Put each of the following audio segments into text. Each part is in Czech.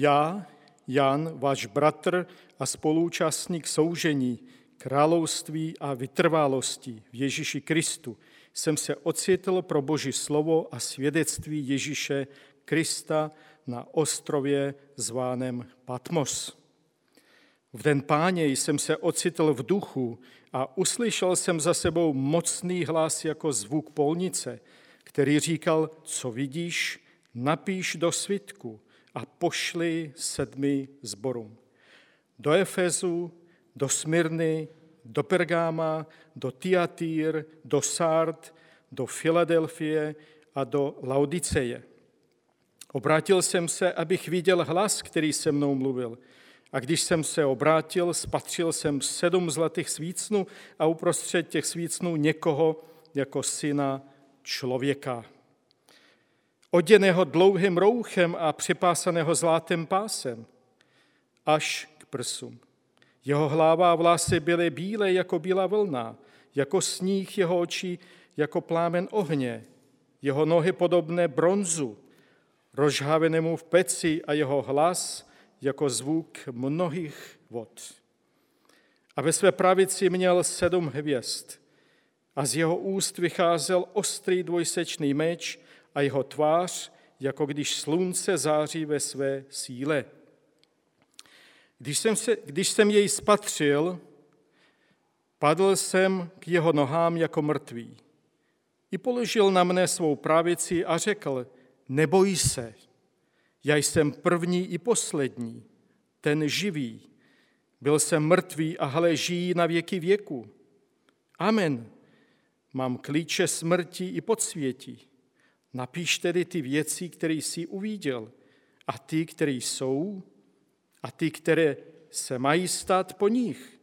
Já, Jan, váš bratr a spoluúčastník soužení, království a vytrválosti v Ježíši Kristu, jsem se ocitl pro Boží slovo a svědectví Ježíše Krista na ostrově zváném Patmos. V den páně jsem se ocitl v duchu a uslyšel jsem za sebou mocný hlas jako zvuk polnice, který říkal, co vidíš, napíš do svitku a pošli sedmi zborům. Do Efezu, do Smyrny, do Pergáma, do Tiatýr, do Sard, do Filadelfie a do Laodiceje. Obrátil jsem se, abych viděl hlas, který se mnou mluvil. A když jsem se obrátil, spatřil jsem sedm zlatých svícnů a uprostřed těch svícnů někoho jako syna člověka. Oděného dlouhým rouchem a připásaného zlatým pásem až k prsům. Jeho hlava a vlasy byly bílé jako bílá vlna, jako sníh jeho očí, jako plámen ohně, jeho nohy podobné bronzu, rozžhavenému v peci a jeho hlas jako zvuk mnohých vod. A ve své pravici měl sedm hvězd a z jeho úst vycházel ostrý dvojsečný meč a jeho tvář, jako když slunce září ve své síle. Když jsem, se, když jsem jej spatřil, padl jsem k jeho nohám jako mrtvý. I položil na mne svou pravici a řekl, neboj se, já jsem první i poslední, ten živý. Byl jsem mrtvý a hle žijí na věky věku. Amen. Mám klíče smrti i podsvětí. Napíš tedy ty věci, které jsi uviděl, a ty, které jsou, a ty, které se mají stát po nich.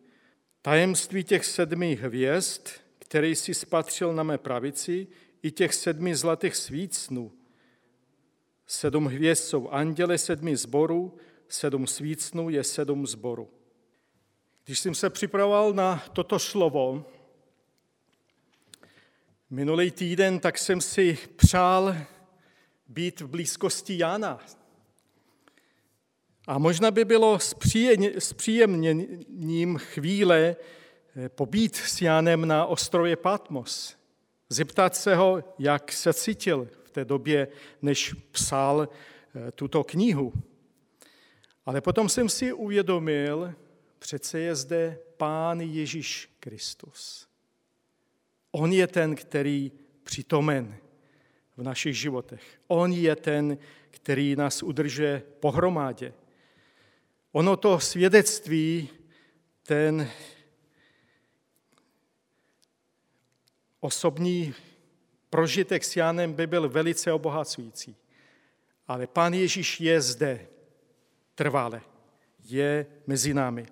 Tajemství těch sedmi hvězd, které jsi spatřil na mé pravici, i těch sedmi zlatých svícnů. Sedm hvězd jsou anděle sedmi zborů, sedm svícnů je sedm zborů. Když jsem se připravoval na toto slovo, minulý týden, tak jsem si přál být v blízkosti Jana. A možná by bylo s příjemněním chvíle eh, pobít s Janem na ostrově Patmos. Zeptat se ho, jak se cítil v té době, než psal eh, tuto knihu. Ale potom jsem si uvědomil, přece je zde Pán Ježíš Kristus. On je ten, který přitomen v našich životech. On je ten, který nás udržuje pohromadě. Ono to svědectví, ten osobní prožitek s Janem by byl velice obohacující. Ale Pán Ježíš je zde trvale, je mezi námi.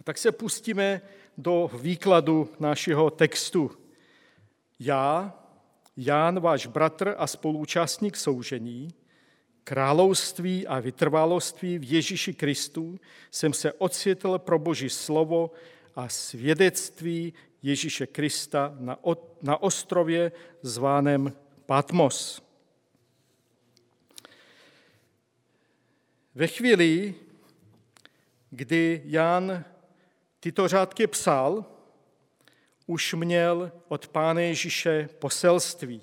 A tak se pustíme do výkladu našeho textu. Já, Ján, váš bratr a spoluúčastník soužení, království a vytrvaloství v Ježíši Kristu jsem se ocitl pro Boží slovo a svědectví Ježíše Krista na, na ostrově zváném Patmos. Ve chvíli, kdy Jan tyto řádky psal, už měl od Pána Ježíše poselství.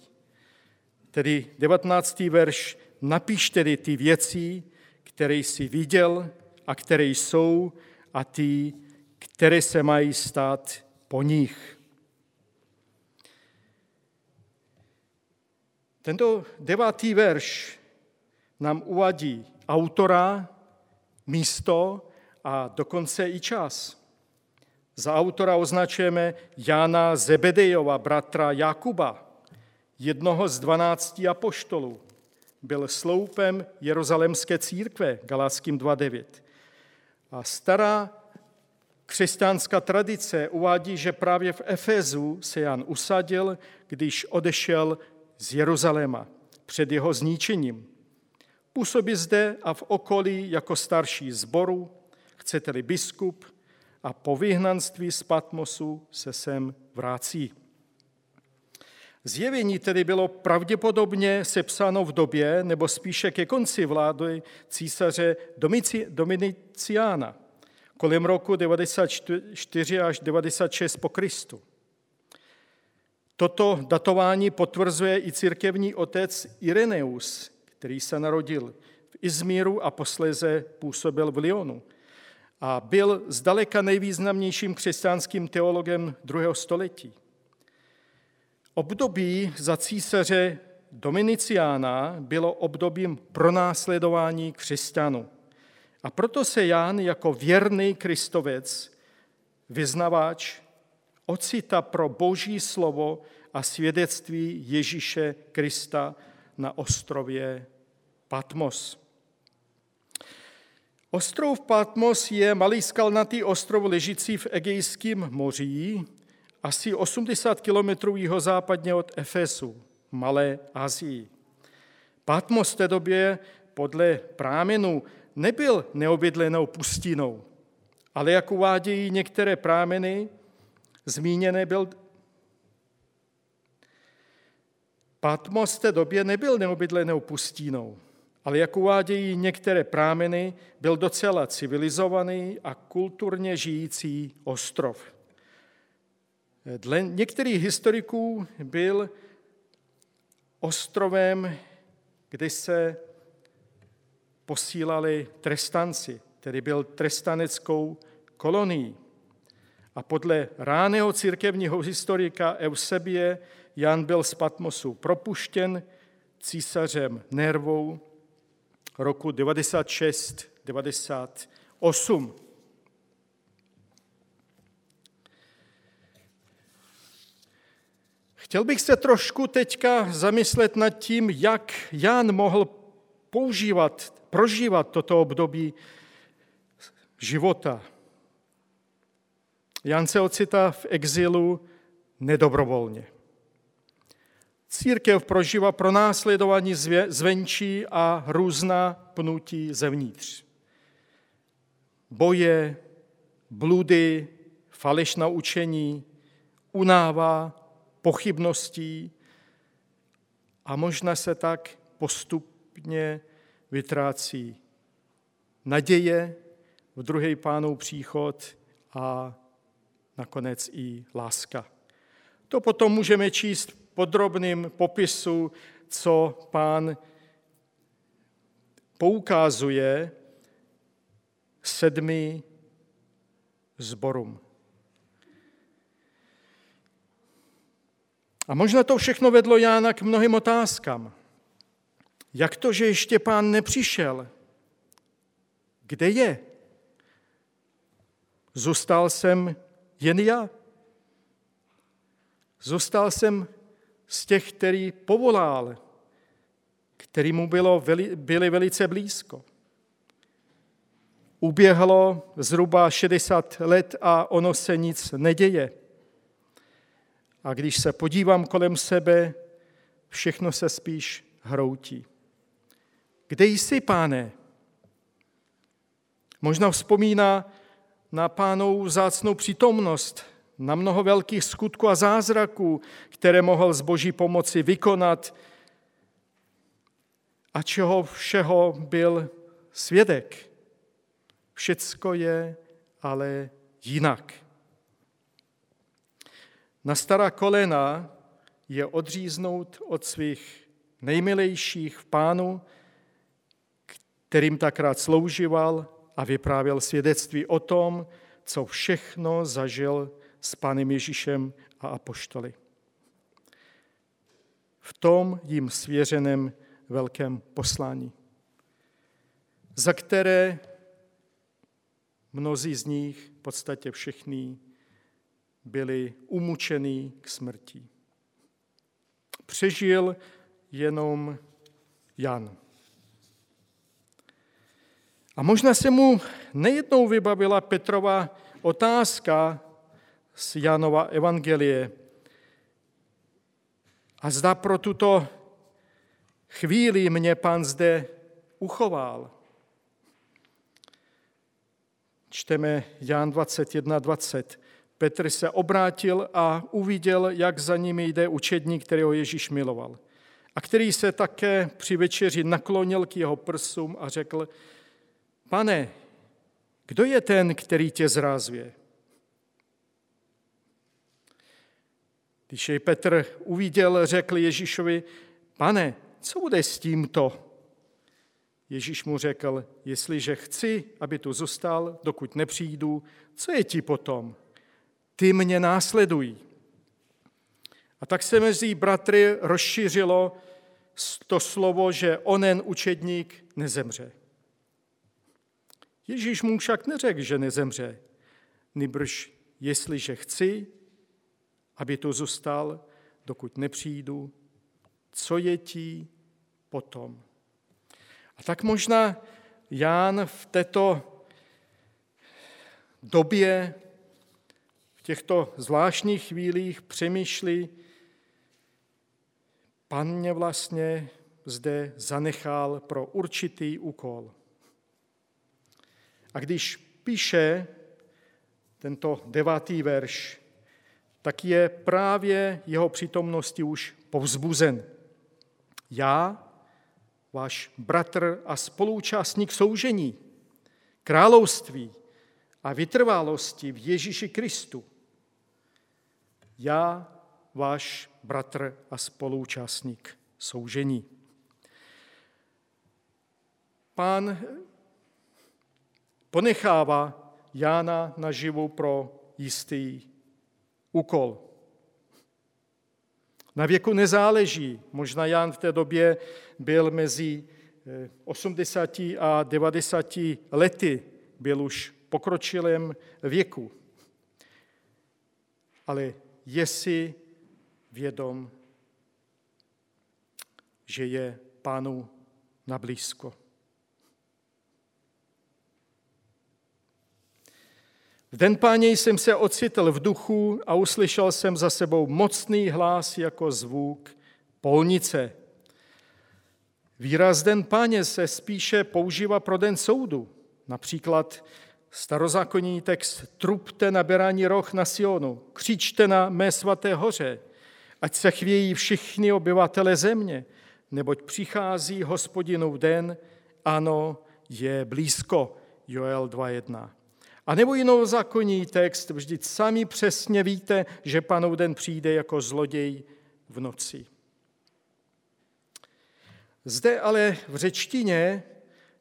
Tedy 19. verš, napiš tedy ty věci, které jsi viděl a které jsou a ty, které se mají stát po nich. Tento devátý verš nám uvadí autora, místo a dokonce i čas. Za autora označujeme Jana Zebedejova, bratra Jakuba, jednoho z dvanácti apoštolů. Byl sloupem Jeruzalemské církve, Galáckým 2.9. A stará křesťanská tradice uvádí, že právě v Efezu se Jan usadil, když odešel z Jeruzaléma před jeho zničením. Působí zde a v okolí jako starší zboru, chcete-li biskup, a po vyhnanství z Patmosu se sem vrací. Zjevení tedy bylo pravděpodobně sepsáno v době, nebo spíše ke konci vlády císaře Dominiciána, kolem roku 94 až 96 po Kristu. Toto datování potvrzuje i církevní otec Ireneus, který se narodil v Izmíru a posléze působil v Lyonu. A byl zdaleka nejvýznamnějším křesťanským teologem druhého století. Období za císaře Dominiciána bylo obdobím pronásledování křesťanů. A proto se Jan jako věrný kristovec, vyznavač, ocita pro boží slovo a svědectví Ježíše Krista na ostrově Patmos. Ostrov Patmos je malý skalnatý ostrov ležící v Egejském moří, asi 80 kilometrů jihozápadně od Efesu, Malé Asii. Patmos v té době podle prámenů nebyl neobydlenou pustinou, ale jak uvádějí některé prámeny, zmíněné byl Patmos v té době nebyl neobydlenou pustínou, ale jak uvádějí některé prámeny, byl docela civilizovaný a kulturně žijící ostrov. Dle některých historiků byl ostrovem, kde se posílali trestanci, tedy byl trestaneckou kolonií. A podle ráného církevního historika Eusebie Jan byl z Patmosu propuštěn císařem Nervou roku 96-98. Chtěl bych se trošku teďka zamyslet nad tím, jak Jan mohl používat, prožívat toto období života. Jan se ocitá v exilu nedobrovolně. Církev prožívá pronásledování zvenčí a různá pnutí zevnitř. Boje, bludy, falešná učení, unáva, pochybností a možná se tak postupně vytrácí naděje v druhý pánů příchod a nakonec i láska. To potom můžeme číst podrobným popisu, co pán poukázuje sedmi zborům. A možná to všechno vedlo Jána k mnohým otázkám. Jak to, že ještě pán nepřišel? Kde je? Zůstal jsem jen já. Zůstal jsem z těch, který povolal, který mu bylo, byli velice blízko. Uběhlo zhruba 60 let a ono se nic neděje. A když se podívám kolem sebe, všechno se spíš hroutí. Kde jsi, páne? Možná vzpomíná na pánou zácnou přítomnost, na mnoho velkých skutků a zázraků, které mohl z boží pomoci vykonat a čeho všeho byl svědek. Všecko je ale jinak. Na stará kolena je odříznout od svých nejmilejších v pánu, kterým takrát sloužival a vyprávěl svědectví o tom, co všechno zažil s Pánem Ježíšem a apoštoly. V tom jim svěřeném velkém poslání, za které mnozí z nich, v podstatě všichni, byli umučeni k smrti. Přežil jenom Jan. A možná se mu nejednou vybavila Petrova otázka z Janova evangelie. A zda pro tuto chvíli mě pán zde uchoval. Čteme Jan 21, 20. Petr se obrátil a uviděl, jak za nimi jde učedník, kterého Ježíš miloval. A který se také při večeři naklonil k jeho prsům a řekl, pane, kdo je ten, který tě zrázuje? Když jej Petr uviděl, řekl Ježíšovi, pane, co bude s tímto? Ježíš mu řekl, jestliže chci, aby tu zůstal, dokud nepřijdu, co je ti potom? Ty mě následují. A tak se mezi bratry rozšířilo to slovo, že onen učedník nezemře. Ježíš mu však neřekl, že nezemře, nýbrž jestliže chci, aby tu zůstal, dokud nepřijdu, co je ti potom. A tak možná Ján v této době, v těchto zvláštních chvílích přemýšlí, pan mě vlastně zde zanechal pro určitý úkol. A když píše tento devátý verš, tak je právě jeho přítomnosti už povzbuzen. Já, váš bratr a spoluúčastník soužení, království a vytrválosti v Ježíši Kristu. Já, váš bratr a spoluúčastník soužení. Pán ponechává Jána naživu pro jistý úkol. Na věku nezáleží. Možná Jan v té době byl mezi 80 eh, a 90 lety, byl už pokročilém věku. Ale je si vědom, že je pánu na blízko. V den páně jsem se ocitl v duchu a uslyšel jsem za sebou mocný hlas jako zvuk polnice. Výraz den páně se spíše používá pro den soudu. Například starozákonní text trupte na berání roh na Sionu, křičte na mé svaté hoře, ať se chvějí všichni obyvatele země, neboť přichází hospodinův den, ano, je blízko. Joel 2.1. A nebo jinou zákonní text, vždyť sami přesně víte, že panov den přijde jako zloděj v noci. Zde ale v řečtině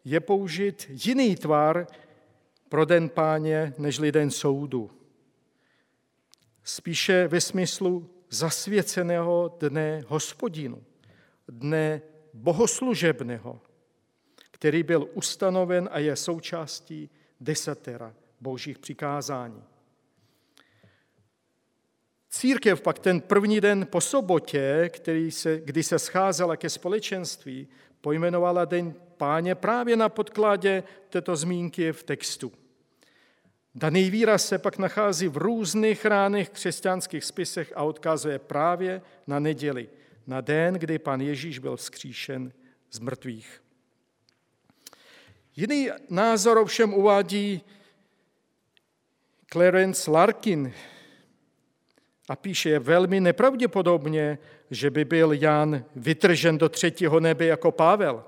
je použit jiný tvar pro den páně než den soudu. Spíše ve smyslu zasvěceného dne hospodinu, dne bohoslužebného, který byl ustanoven a je součástí desatera božích přikázání. Církev pak ten první den po sobotě, který se, kdy se scházela ke společenství, pojmenovala Den páně právě na podkladě této zmínky v textu. Daný výraz se pak nachází v různých ránech křesťanských spisech a odkazuje právě na neděli, na den, kdy pan Ježíš byl vzkříšen z mrtvých. Jiný názor ovšem uvádí Clarence Larkin a píše, je velmi nepravděpodobně, že by byl Jan vytržen do třetího nebe jako Pavel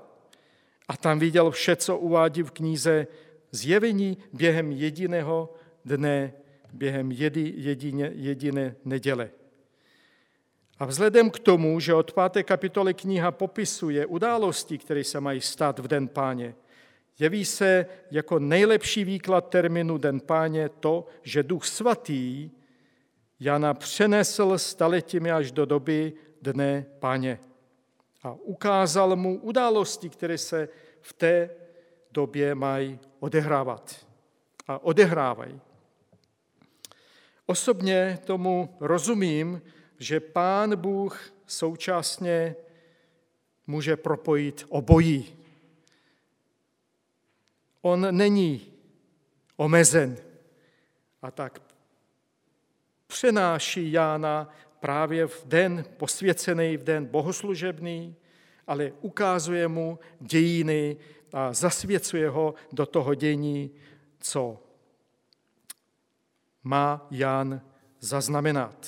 a tam viděl vše, co uvádí v knize Zjevení během jediného dne, během jedi, jedině, jediné neděle. A vzhledem k tomu, že od páté kapitoly kniha popisuje události, které se mají stát v den páně, Jeví se jako nejlepší výklad termínu Den páně to, že Duch Svatý Jana přenesl staletími až do doby Dne páně a ukázal mu události, které se v té době mají odehrávat a odehrávají. Osobně tomu rozumím, že Pán Bůh současně může propojit obojí On není omezen. A tak přenáší Jána právě v den posvěcený, v den bohoslužebný, ale ukazuje mu dějiny a zasvěcuje ho do toho dění, co má Jan zaznamenat.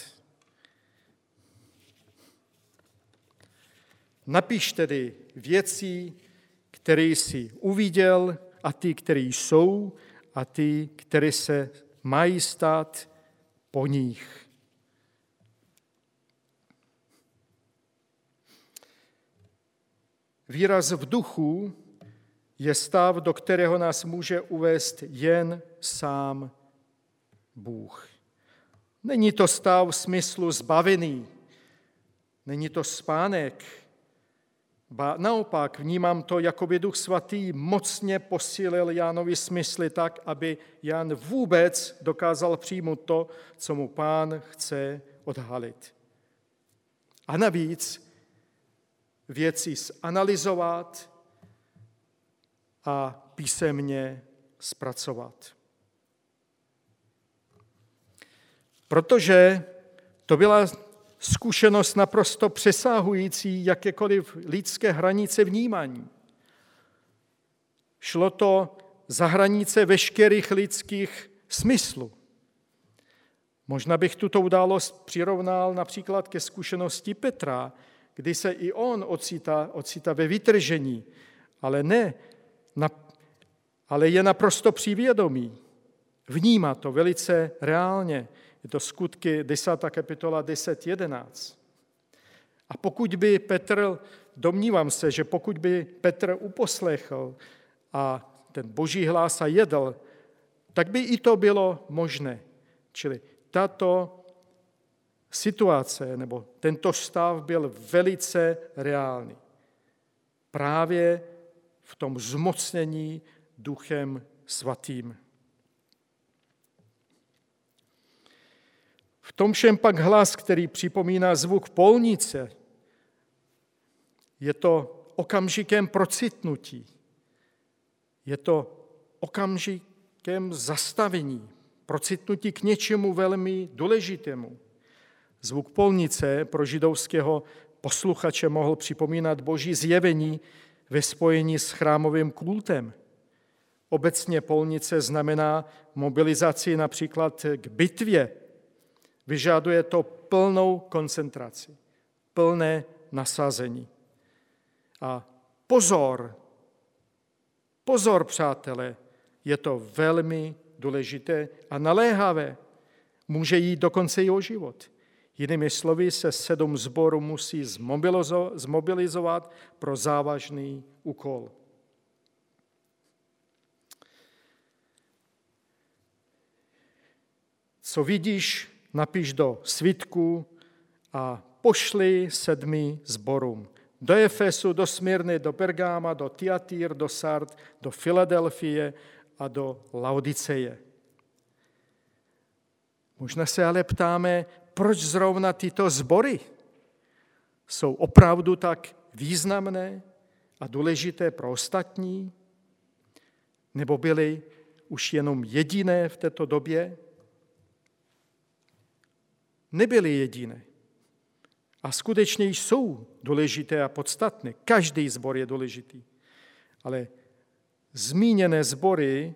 Napiš tedy věci, které jsi uviděl a ty, které jsou a ty, které se mají stát po nich. Výraz v duchu je stav, do kterého nás může uvést jen sám Bůh. Není to stav v smyslu zbavený, není to spánek, Ba naopak vnímám to, jako by Duch Svatý mocně posílil Jánovi smysly tak, aby Jan vůbec dokázal přijmout to, co mu pán chce odhalit. A navíc věci zanalizovat a písemně zpracovat. Protože to byla zkušenost naprosto přesahující jakékoliv lidské hranice vnímání. Šlo to za hranice veškerých lidských smyslů. Možná bych tuto událost přirovnal například ke zkušenosti Petra, kdy se i on ocitá, ocitá ve vytržení, ale ne, na, ale je naprosto přivědomý. Vnímá to velice reálně. Je to skutky 10. kapitola 10.11. A pokud by Petr, domnívám se, že pokud by Petr uposlechl a ten boží hlas a jedl, tak by i to bylo možné. Čili tato situace nebo tento stav byl velice reálný. Právě v tom zmocnění duchem svatým. V tom všem pak hlas, který připomíná zvuk polnice, je to okamžikem procitnutí. Je to okamžikem zastavení, procitnutí k něčemu velmi důležitému. Zvuk polnice pro židovského posluchače mohl připomínat boží zjevení ve spojení s chrámovým kultem. Obecně polnice znamená mobilizaci například k bitvě, Vyžaduje to plnou koncentraci, plné nasazení. A pozor, pozor, přátelé, je to velmi důležité a naléhavé. Může jít dokonce i o život. Jinými slovy se sedm zborů musí zmobilizovat pro závažný úkol. Co vidíš napiš do svitku a pošli sedmi zborům. Do Efesu, do Smírny, do Pergáma, do Tiatýr, do Sard, do Filadelfie a do Laodiceje. Možná se ale ptáme, proč zrovna tyto zbory jsou opravdu tak významné a důležité pro ostatní? Nebo byly už jenom jediné v této době? Nebyly jediné. A skutečně jsou důležité a podstatné. Každý zbor je důležitý. Ale zmíněné sbory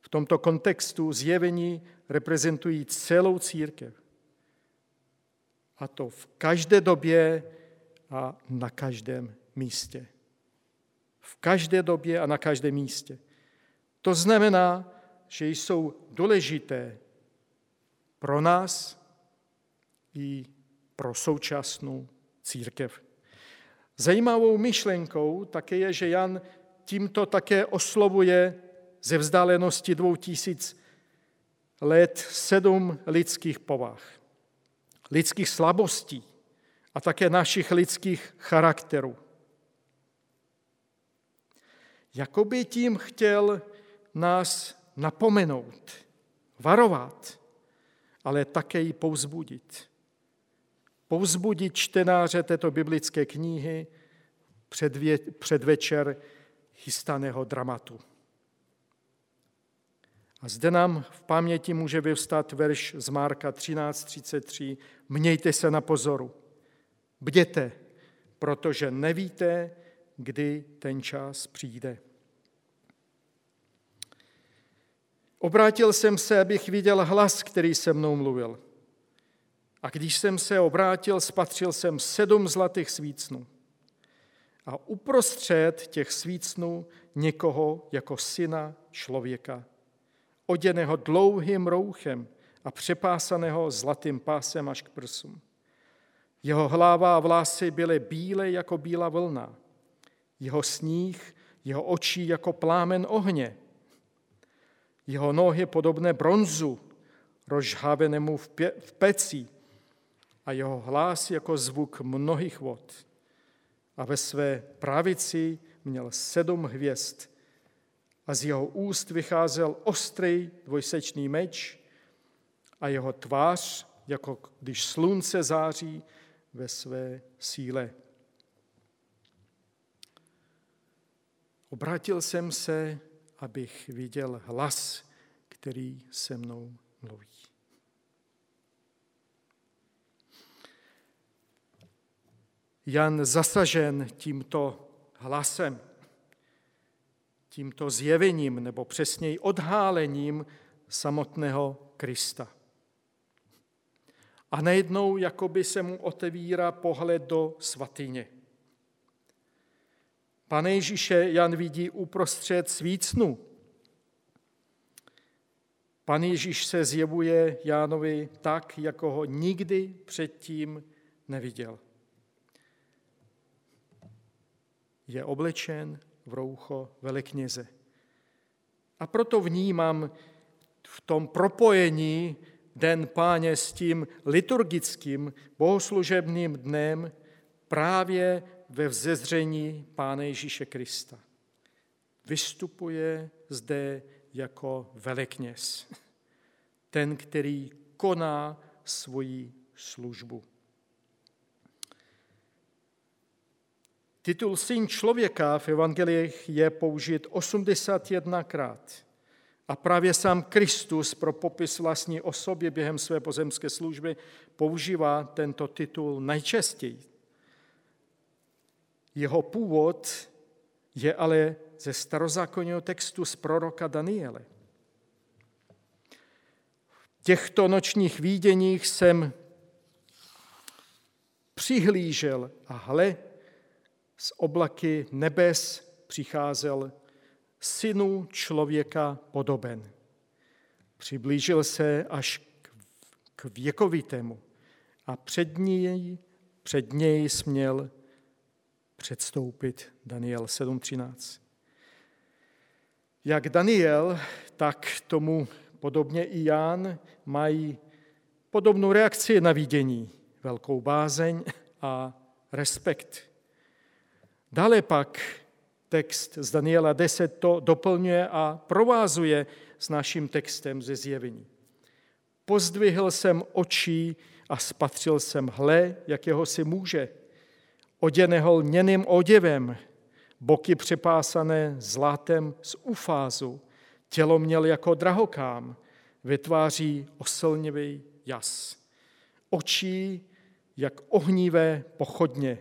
v tomto kontextu zjevení reprezentují celou církev. A to v každé době a na každém místě. V každé době a na každém místě. To znamená, že jsou důležité pro nás, i pro současnou církev. Zajímavou myšlenkou také je, že Jan tímto také oslovuje ze vzdálenosti dvou tisíc let sedm lidských povah, lidských slabostí a také našich lidských charakterů. Jakoby tím chtěl nás napomenout, varovat, ale také ji povzbudit povzbudit čtenáře této biblické knihy předvě, předvečer chystaného dramatu. A zde nám v paměti může vyvstat verš z Marka 13.33. Mějte se na pozoru, bděte, protože nevíte, kdy ten čas přijde. Obrátil jsem se, abych viděl hlas, který se mnou mluvil. A když jsem se obrátil, spatřil jsem sedm zlatých svícnů. A uprostřed těch svícnů někoho jako syna člověka, oděného dlouhým rouchem a přepásaného zlatým pásem až k prsům. Jeho hlava a vlasy byly bílé jako bílá vlna. Jeho sníh, jeho oči jako plámen ohně. Jeho nohy podobné bronzu, rozžhavenému v, pě- v peci a jeho hlas jako zvuk mnohých vod. A ve své pravici měl sedm hvězd a z jeho úst vycházel ostrý dvojsečný meč a jeho tvář, jako když slunce září ve své síle. Obrátil jsem se, abych viděl hlas, který se mnou mluví. Jan zasažen tímto hlasem, tímto zjevením, nebo přesněji odhálením samotného Krista. A najednou jakoby se mu otevírá pohled do svatyně. Pane Ježíše Jan vidí uprostřed svícnu. Pan Ježíš se zjevuje Jánovi tak, jako ho nikdy předtím neviděl. Je oblečen v roucho velekněze. A proto vnímám v tom propojení den páně s tím liturgickým bohoslužebným dnem právě ve vzezření Pána Ježíše Krista. Vystupuje zde jako velekněz, ten, který koná svoji službu. Titul Syn člověka v evangeliích je použit 81krát. A právě sám Kristus pro popis vlastní osoby během své pozemské služby používá tento titul nejčastěji. Jeho původ je ale ze starozákonního textu z proroka Daniele. V těchto nočních výděních jsem přihlížel a hle, z oblaky nebes přicházel synu člověka podoben. Přiblížil se až k věkovitému a před něj, před něj směl předstoupit. Daniel 7.13. Jak Daniel, tak tomu podobně i Ján mají podobnou reakci na vidění, velkou bázeň a respekt. Dále pak text z Daniela 10 to doplňuje a provázuje s naším textem ze zjevení. Pozdvihl jsem oči a spatřil jsem hle, jakého si může, oděného lněným oděvem, boky přepásané zlatem z ufázu, tělo měl jako drahokám, vytváří oslnivý jas. Očí jak ohnivé pochodně,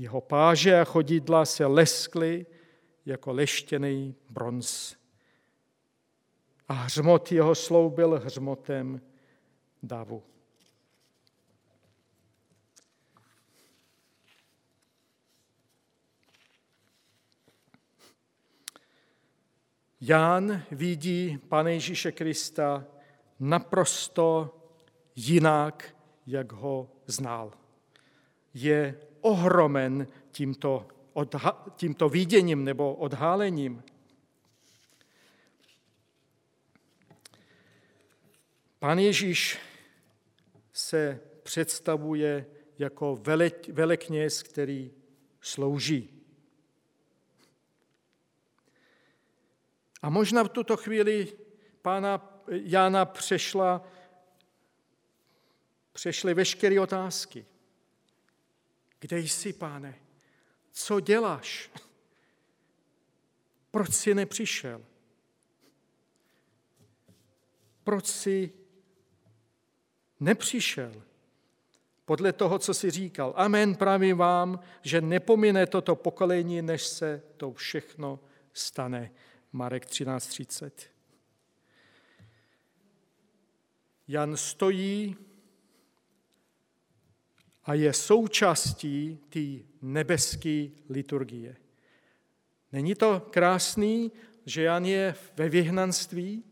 jeho páže a chodidla se leskly jako leštěný bronz. A hřmot jeho slov byl hřmotem davu. Ján vidí Pane Ježíše Krista naprosto jinak, jak ho znal. Je ohromen tímto, odha- tímto viděním nebo odhálením. Pán Ježíš se představuje jako vele, velekněz, který slouží. A možná v tuto chvíli pána Jana přešla, přešly veškeré otázky. Kde jsi, páne? Co děláš? Proč jsi nepřišel? Proč jsi nepřišel? Podle toho, co si říkal. Amen, pravím vám, že nepomine toto pokolení, než se to všechno stane. Marek 13.30. Jan stojí a je součástí té nebeské liturgie. Není to krásný, že Jan je ve vyhnanství,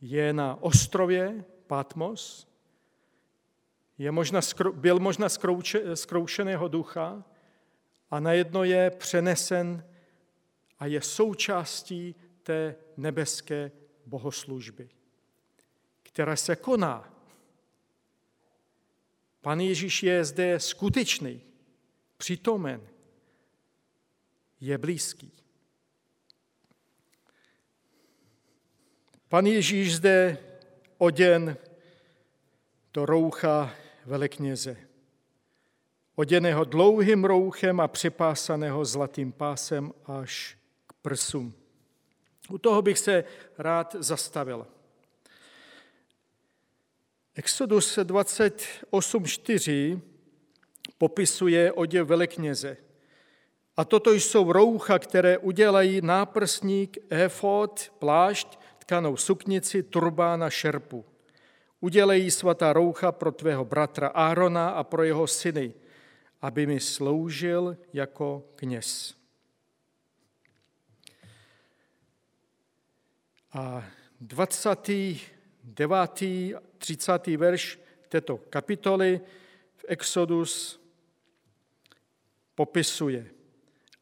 je na ostrově Patmos, je možná, byl možná zkroušeného ducha a najednou je přenesen a je součástí té nebeské bohoslužby, která se koná. Pan Ježíš je zde skutečný, přítomen, je blízký. Pan Ježíš zde oděn do roucha velekněze, oděného dlouhým rouchem a přepásaného zlatým pásem až k prsům. U toho bych se rád zastavil. Exodus 28.4 popisuje oděv velekněze. A toto jsou roucha, které udělají náprsník, efod, plášť, tkanou suknici, turbán a šerpu. Udělej svatá roucha pro tvého bratra Árona a pro jeho syny, aby mi sloužil jako kněz. A 29. 30. verš této kapitoly v Exodus popisuje.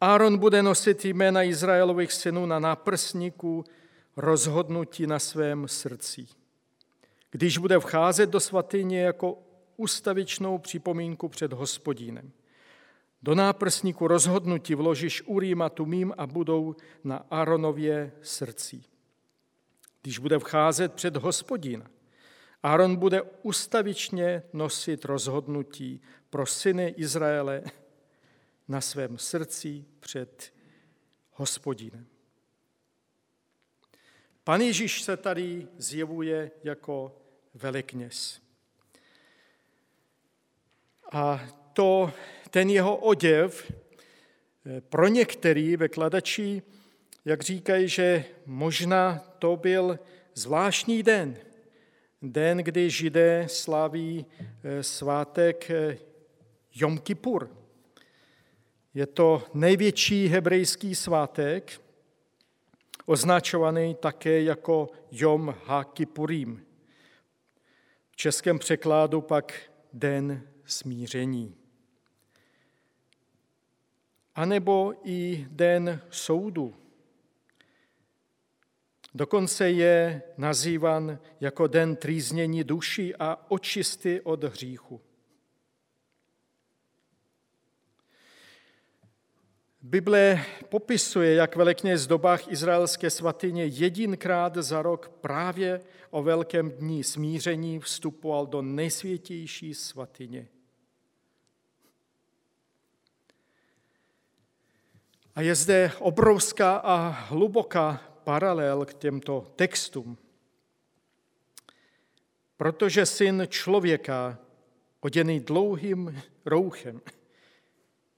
Áron bude nosit jména Izraelových synů na náprsníku rozhodnutí na svém srdci. Když bude vcházet do svatyně jako ustavičnou připomínku před hospodínem. Do náprsníku rozhodnutí vložíš Urim a Tumím a budou na Aaronově srdci. Když bude vcházet před hospodína, Aaron bude ustavičně nosit rozhodnutí pro syny Izraele na svém srdci před hospodinem. Pan Ježíš se tady zjevuje jako velekněz. A to, ten jeho oděv eh, pro některý vekladači, jak říkají, že možná to byl zvláštní den, den, kdy židé slaví eh, svátek eh, Jom Kippur. Je to největší hebrejský svátek, označovaný také jako Jom HaKippurim. V českém překládu pak Den smíření. A nebo i Den soudu. Dokonce je nazývan jako den trýznění duší a očisty od hříchu. Bible popisuje, jak velekněz v dobách izraelské svatyně jedinkrát za rok právě o velkém dní smíření vstupoval do nejsvětější svatyně. A je zde obrovská a hluboká paralel k těmto textům. Protože syn člověka, oděný dlouhým rouchem,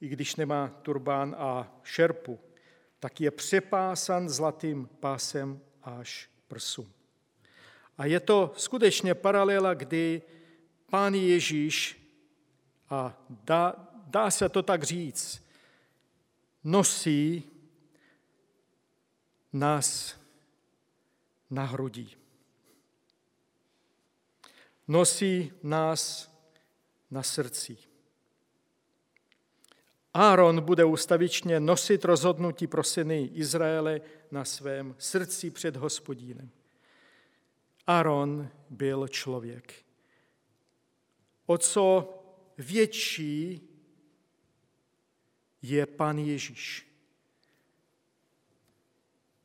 i když nemá turbán a šerpu, tak je přepásan zlatým pásem až prsu. A je to skutečně paralela, kdy pán Ježíš, a dá, dá se to tak říct, nosí nás na hrudi. Nosí nás na srdci. Áron bude ustavičně nosit rozhodnutí pro syny Izraele na svém srdci před hospodínem. Áron byl člověk. O co větší je Pan Ježíš.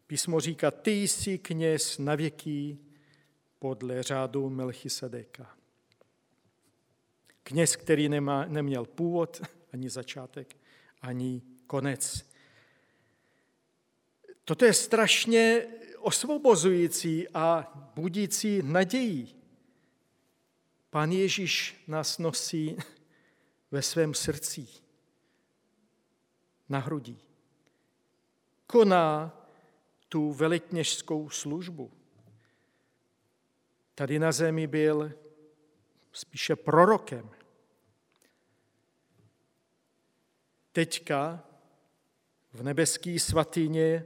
Písmo říká, ty jsi kněz na věky podle řádu Melchisedeka. Kněz, který nemá, neměl původ ani začátek, ani konec. Toto je strašně osvobozující a budící naději. Pán Ježíš nás nosí ve svém srdci, na hrudi. Koná tu velitněžskou službu. tady na zemi byl spíše prorokem. Teďka v nebeské svatyně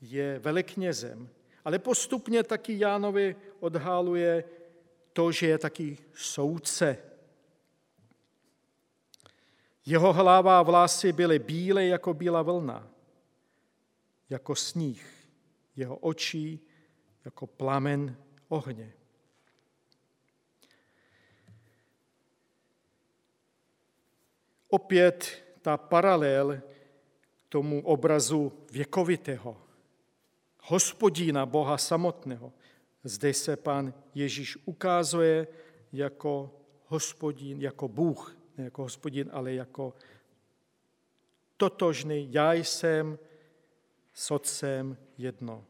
je veleknězem, ale postupně taky Jánovi odháluje to, že je taky soudce. Jeho hlava a vlasy byly bílé jako bílá vlna, jako sníh. Jeho oči jako plamen ohně. Opět ta paralel tomu obrazu věkovitého, hospodína Boha samotného. Zde se pan Ježíš ukázuje jako hospodín, jako Bůh, ne jako hospodin, ale jako totožný, já jsem s otcem jedno.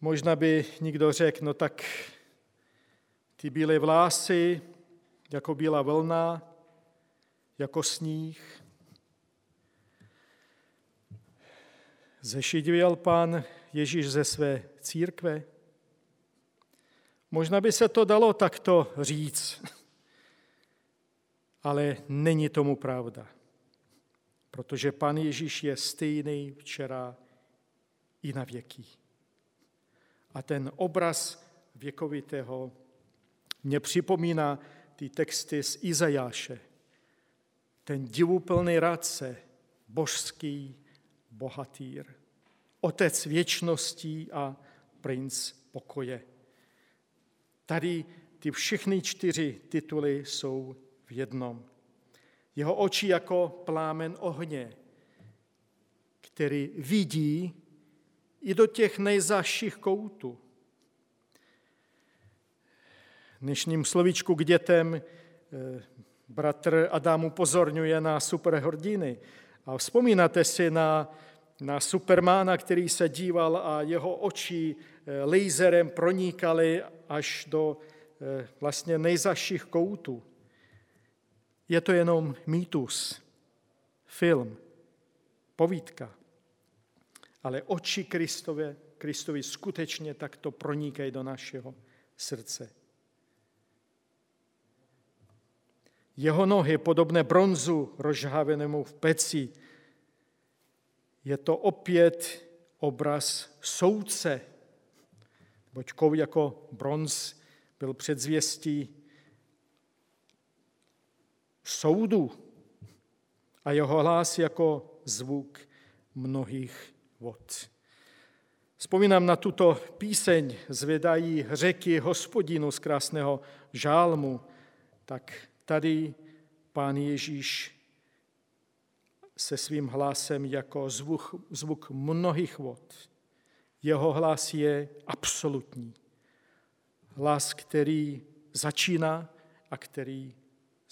Možná by někdo řekl, no tak ty bílé vlásy, jako bílá vlna, jako sníh. Zešidvěl pan Ježíš ze své církve? Možná by se to dalo takto říct, ale není tomu pravda. Protože pan Ježíš je stejný včera i na věky. A ten obraz věkovitého mě připomíná ty texty z Izajáše. Ten divuplný radce, božský bohatýr, otec věčností a princ pokoje. Tady ty všechny čtyři tituly jsou v jednom. Jeho oči jako plámen ohně, který vidí i do těch nejzaších koutů. Dnešním slovíčku k dětem eh, bratr Adam upozorňuje na superhrdiny. A vzpomínáte si na, na Supermana, který se díval a jeho oči eh, laserem pronikaly až do eh, vlastně nejzaších koutů. Je to jenom mýtus, film, povídka. Ale oči Kristove, Kristovi skutečně takto pronikají do našeho srdce. Jeho nohy podobné bronzu rozžhavenému v peci. Je to opět obraz soudce, boť jako bronz byl předzvěstí soudu a jeho hlas jako zvuk mnohých vod. Vzpomínám na tuto píseň Zvedají řeky hospodinu z krásného žálmu, tak Tady pán Ježíš se svým hlasem jako zvuk, zvuk mnohých vod. Jeho hlas je absolutní. Hlas, který začíná a který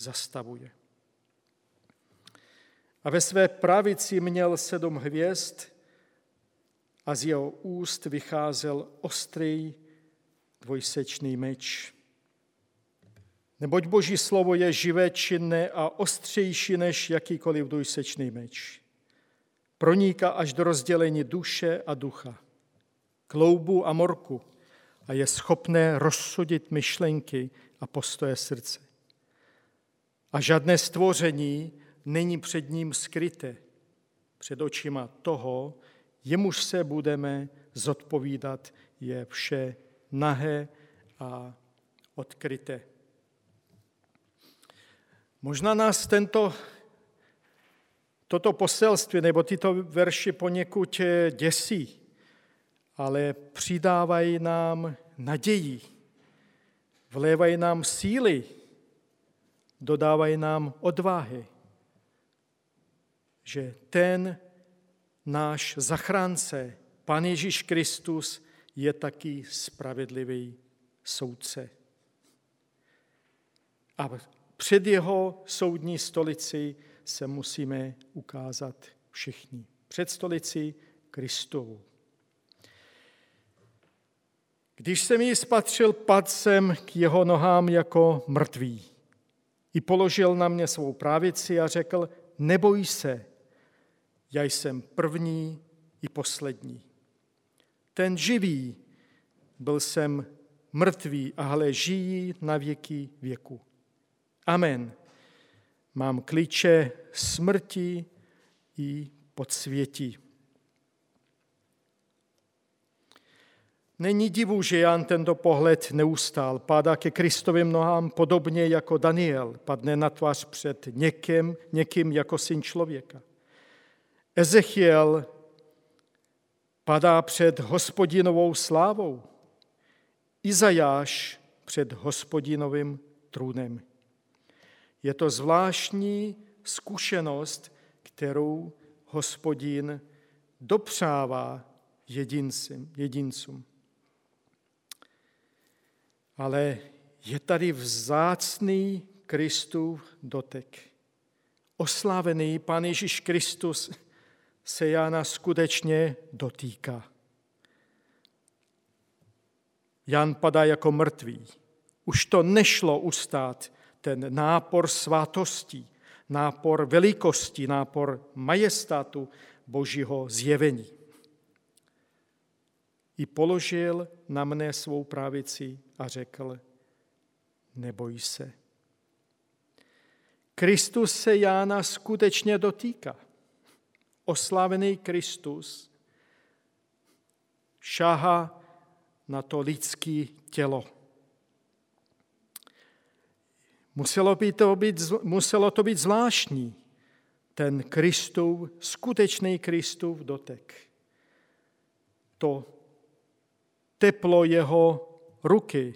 zastavuje. A ve své pravici měl sedm hvězd a z jeho úst vycházel ostrý dvojsečný meč. Neboť Boží slovo je živé, činné a ostřejší než jakýkoliv dvojsečný meč. Proniká až do rozdělení duše a ducha, kloubu a morku a je schopné rozsudit myšlenky a postoje srdce. A žádné stvoření není před ním skryté, před očima toho, jemuž se budeme zodpovídat, je vše nahé a odkryté. Možná nás tento, toto poselství nebo tyto verši poněkud eh, děsí, ale přidávají nám naději, vlévají nám síly, dodávají nám odvahy, že ten náš zachránce, Pan Ježíš Kristus, je taky spravedlivý soudce. A před jeho soudní stolici se musíme ukázat všichni. Před stolici Kristovu. Když jsem ji spatřil, padl jsem k jeho nohám jako mrtvý. I položil na mě svou právici a řekl, neboj se, já jsem první i poslední. Ten živý byl jsem mrtvý, ale žijí na věky věku. Amen. Mám klíče smrti i podsvětí. Není divu, že Jan tento pohled neustál. Padá ke Kristovým nohám podobně jako Daniel. Padne na tvář před někým, někým jako syn člověka. Ezechiel padá před hospodinovou slávou. Izajáš před hospodinovým trůnem. Je to zvláštní zkušenost, kterou hospodin dopřává jedincům. jedincům. Ale je tady vzácný Kristův dotek. Oslávený Pán Ježíš Kristus se Jana skutečně dotýká. Jan padá jako mrtvý. Už to nešlo ustát, ten nápor svátostí, nápor velikosti, nápor majestátu Božího zjevení. I položil na mne svou pravici a řekl, neboj se. Kristus se Jána skutečně dotýká. Oslavený Kristus šáha na to lidské tělo. Muselo, by to být, muselo to být zvláštní, ten Kristův, skutečný Kristův dotek. To teplo jeho ruky.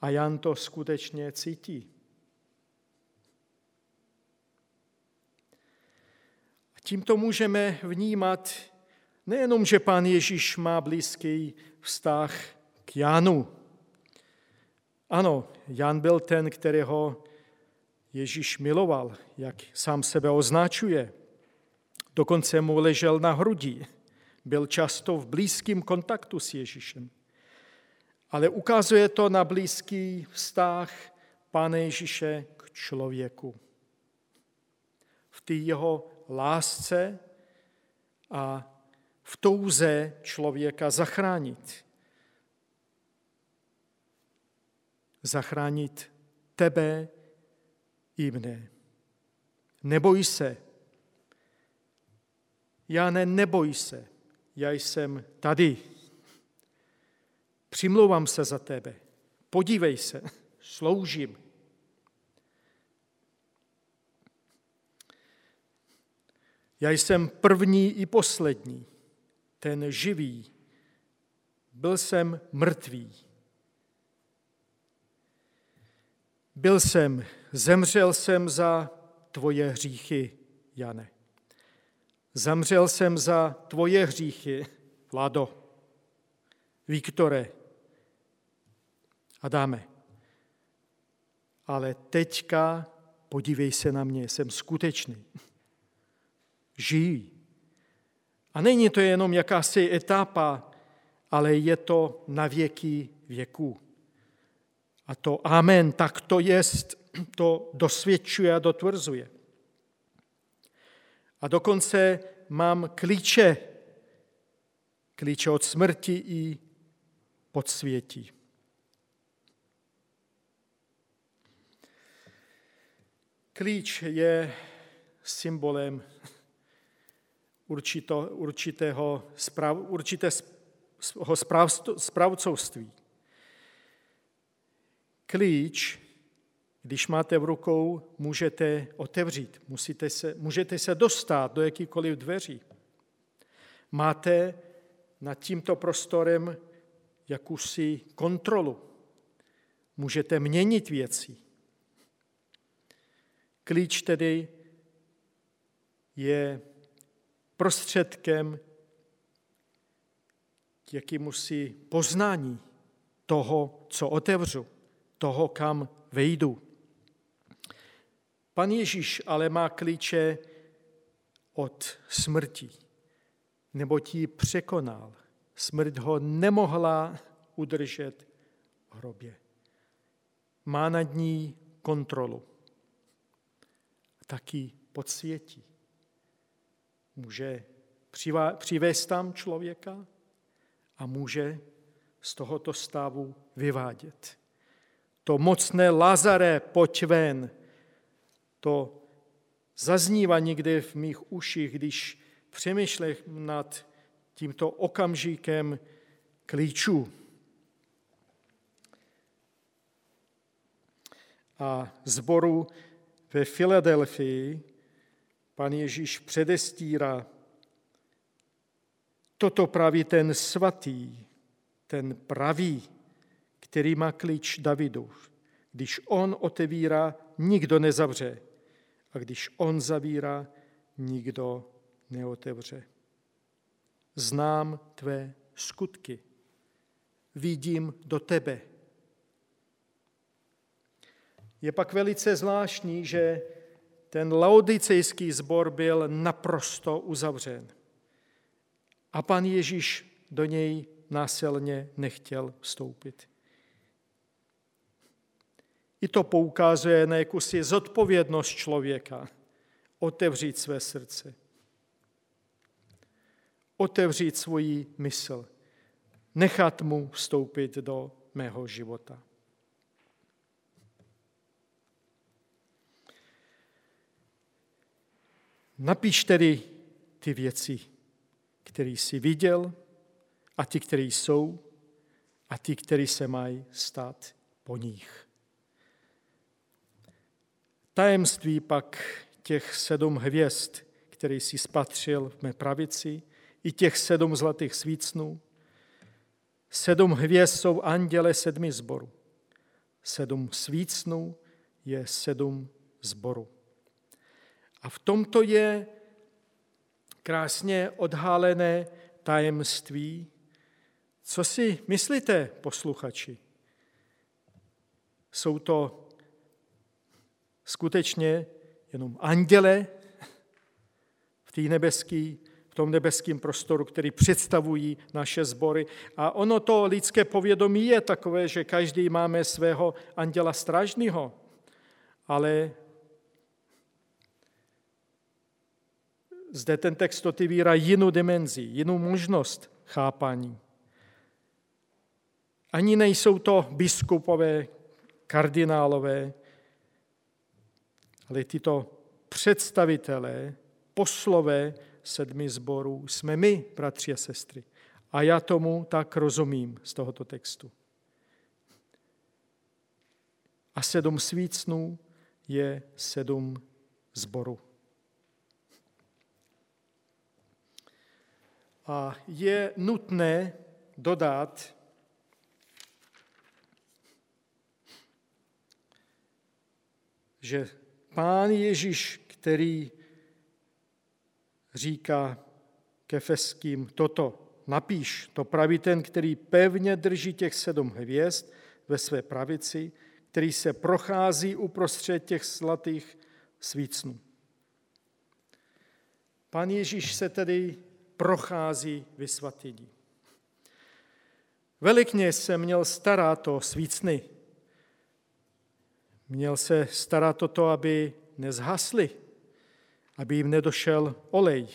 A Jan to skutečně cítí. A tímto můžeme vnímat nejenom, že pán Ježíš má blízký vztah k Janu. Ano, Jan byl ten, kterého Ježíš miloval, jak sám sebe označuje. Dokonce mu ležel na hrudi. Byl často v blízkém kontaktu s Ježíšem. Ale ukazuje to na blízký vztah Pána Ježíše k člověku. V té jeho lásce a v touze člověka zachránit. Zachránit tebe i mne. Neboj se. Já ne, neboj se. Já jsem tady. Přimlouvám se za tebe. Podívej se. Sloužím. Já jsem první i poslední, ten živý. Byl jsem mrtvý. Byl jsem, zemřel jsem za tvoje hříchy, Jane. Zemřel jsem za tvoje hříchy, Vlado, Viktore, Adame. Ale teďka podívej se na mě, jsem skutečný. Žij. A není to jenom jakási etapa, ale je to na věky věků. A to amen, tak to jest, to dosvědčuje a dotvrzuje. A dokonce mám klíče, klíče od smrti i podsvětí. Klíč je symbolem určito, určitého, sprav, určitého správcovství. Klíč, když máte v rukou, můžete otevřít, musíte se, můžete se dostat do jakýkoliv dveří. Máte nad tímto prostorem jakousi kontrolu. Můžete měnit věci. Klíč tedy je prostředkem jaký musí poznání toho, co otevřu, toho, kam vejdu. Pan Ježíš ale má klíče od smrti, nebo ji překonal. Smrt ho nemohla udržet v hrobě. Má nad ní kontrolu. Taky podsvětí. Může přivést tam člověka a může z tohoto stavu vyvádět. To mocné Lazare, pojď ven, to zaznívá někde v mých uších, když přemýšlím nad tímto okamžikem klíčů. A zboru ve Filadelfii pan Ježíš předestírá, toto praví ten svatý, ten pravý, který má klíč Davidu. Když on otevírá, nikdo nezavře. A když on zavírá, nikdo neotevře. Znám tvé skutky. Vidím do tebe. Je pak velice zvláštní, že ten laodicejský sbor byl naprosto uzavřen. A pan Ježíš do něj násilně nechtěl vstoupit. I to poukazuje na jakousi zodpovědnost člověka otevřít své srdce, otevřít svoji mysl, nechat mu vstoupit do mého života. Napiš tedy ty věci, které jsi viděl, a ty, které jsou, a ty, které se mají stát po nich. Tajemství pak těch sedm hvězd, který si spatřil v mé pravici, i těch sedm zlatých svícnů. Sedm hvězd jsou anděle sedmi zboru. Sedm svícnů je sedm zboru. A v tomto je krásně odhalené tajemství, co si myslíte, posluchači? Jsou to skutečně jenom anděle v, té nebeský, v tom nebeském prostoru, který představují naše sbory. A ono to lidské povědomí je takové, že každý máme svého anděla strážného, ale zde ten text otevírá jinou dimenzi, jinou možnost chápání. Ani nejsou to biskupové, kardinálové, ale tyto představitelé, poslové sedmi zborů jsme my, bratři a sestry. A já tomu tak rozumím z tohoto textu. A sedm svícnů je sedm zborů. A je nutné dodat, že pán Ježíš, který říká kefeským toto, napíš, to praví ten, který pevně drží těch sedm hvězd ve své pravici, který se prochází uprostřed těch zlatých svícnů. Pan Ježíš se tedy prochází vysvatyní. Velikně se měl starat o svícny, Měl se starat o to, aby nezhasli, aby jim nedošel olej.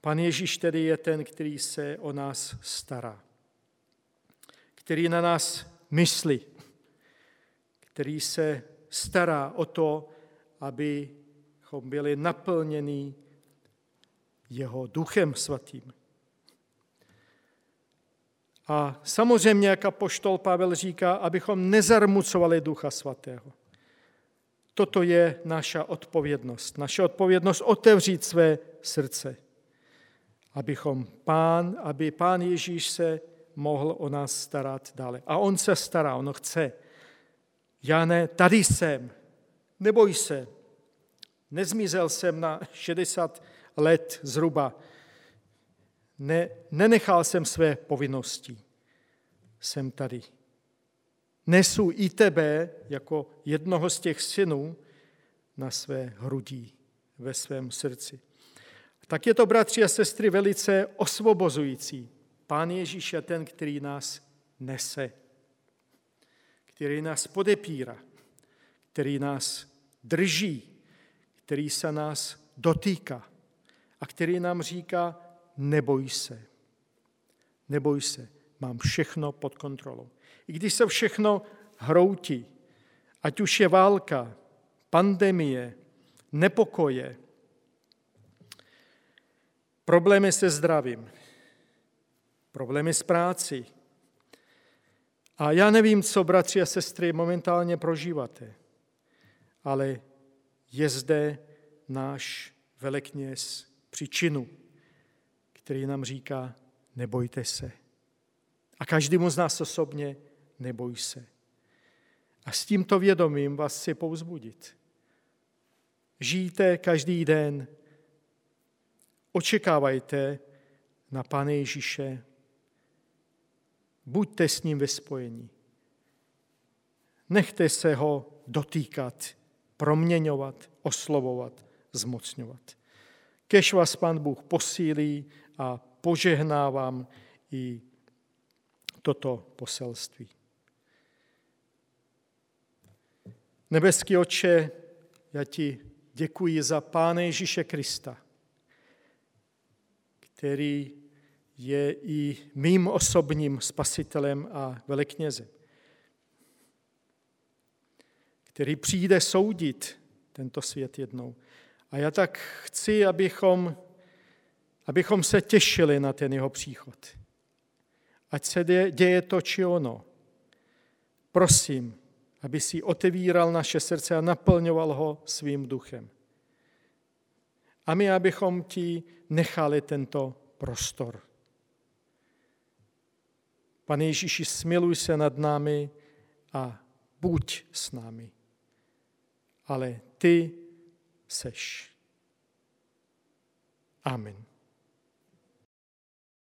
Pan Ježíš tedy je ten, který se o nás stará, který na nás myslí, který se stará o to, abychom byli naplněni jeho duchem svatým. A samozřejmě, jak apoštol Pavel říká, abychom nezarmucovali Ducha Svatého. Toto je naša odpovědnost. Naše odpovědnost otevřít své srdce, abychom pán, aby pán Ježíš se mohl o nás starat dále. A on se stará, on chce. Já ne, tady jsem, neboj se. Nezmizel jsem na 60 let zhruba ne, nenechal jsem své povinnosti. Jsem tady. Nesu i tebe jako jednoho z těch synů na své hrudí, ve svém srdci. Tak je to, bratři a sestry, velice osvobozující. Pán Ježíš je ten, který nás nese, který nás podepírá, který nás drží, který se nás dotýká a který nám říká, neboj se, neboj se, mám všechno pod kontrolou. I když se všechno hroutí, ať už je válka, pandemie, nepokoje, problémy se zdravím, problémy s práci. A já nevím, co, bratři a sestry, momentálně prožíváte, ale je zde náš velekněz příčinu, který nám říká, nebojte se. A každému z nás osobně, neboj se. A s tímto vědomím vás chci pouzbudit. Žijte každý den, očekávajte na Pane Ježíše, buďte s ním ve spojení. Nechte se ho dotýkat, proměňovat, oslovovat, zmocňovat. Kež vás Pán Bůh posílí a požehnávám i toto poselství. Nebeský oče, já ti děkuji za Pána Ježíše Krista, který je i mým osobním spasitelem a veleknězem, který přijde soudit tento svět jednou. A já tak chci, abychom, abychom se těšili na ten jeho příchod. Ať se děje to či ono. Prosím, aby si otevíral naše srdce a naplňoval ho svým duchem. A my, abychom ti nechali tento prostor. Pane Ježíši, smiluj se nad námi a buď s námi. Ale ty seš. Amen.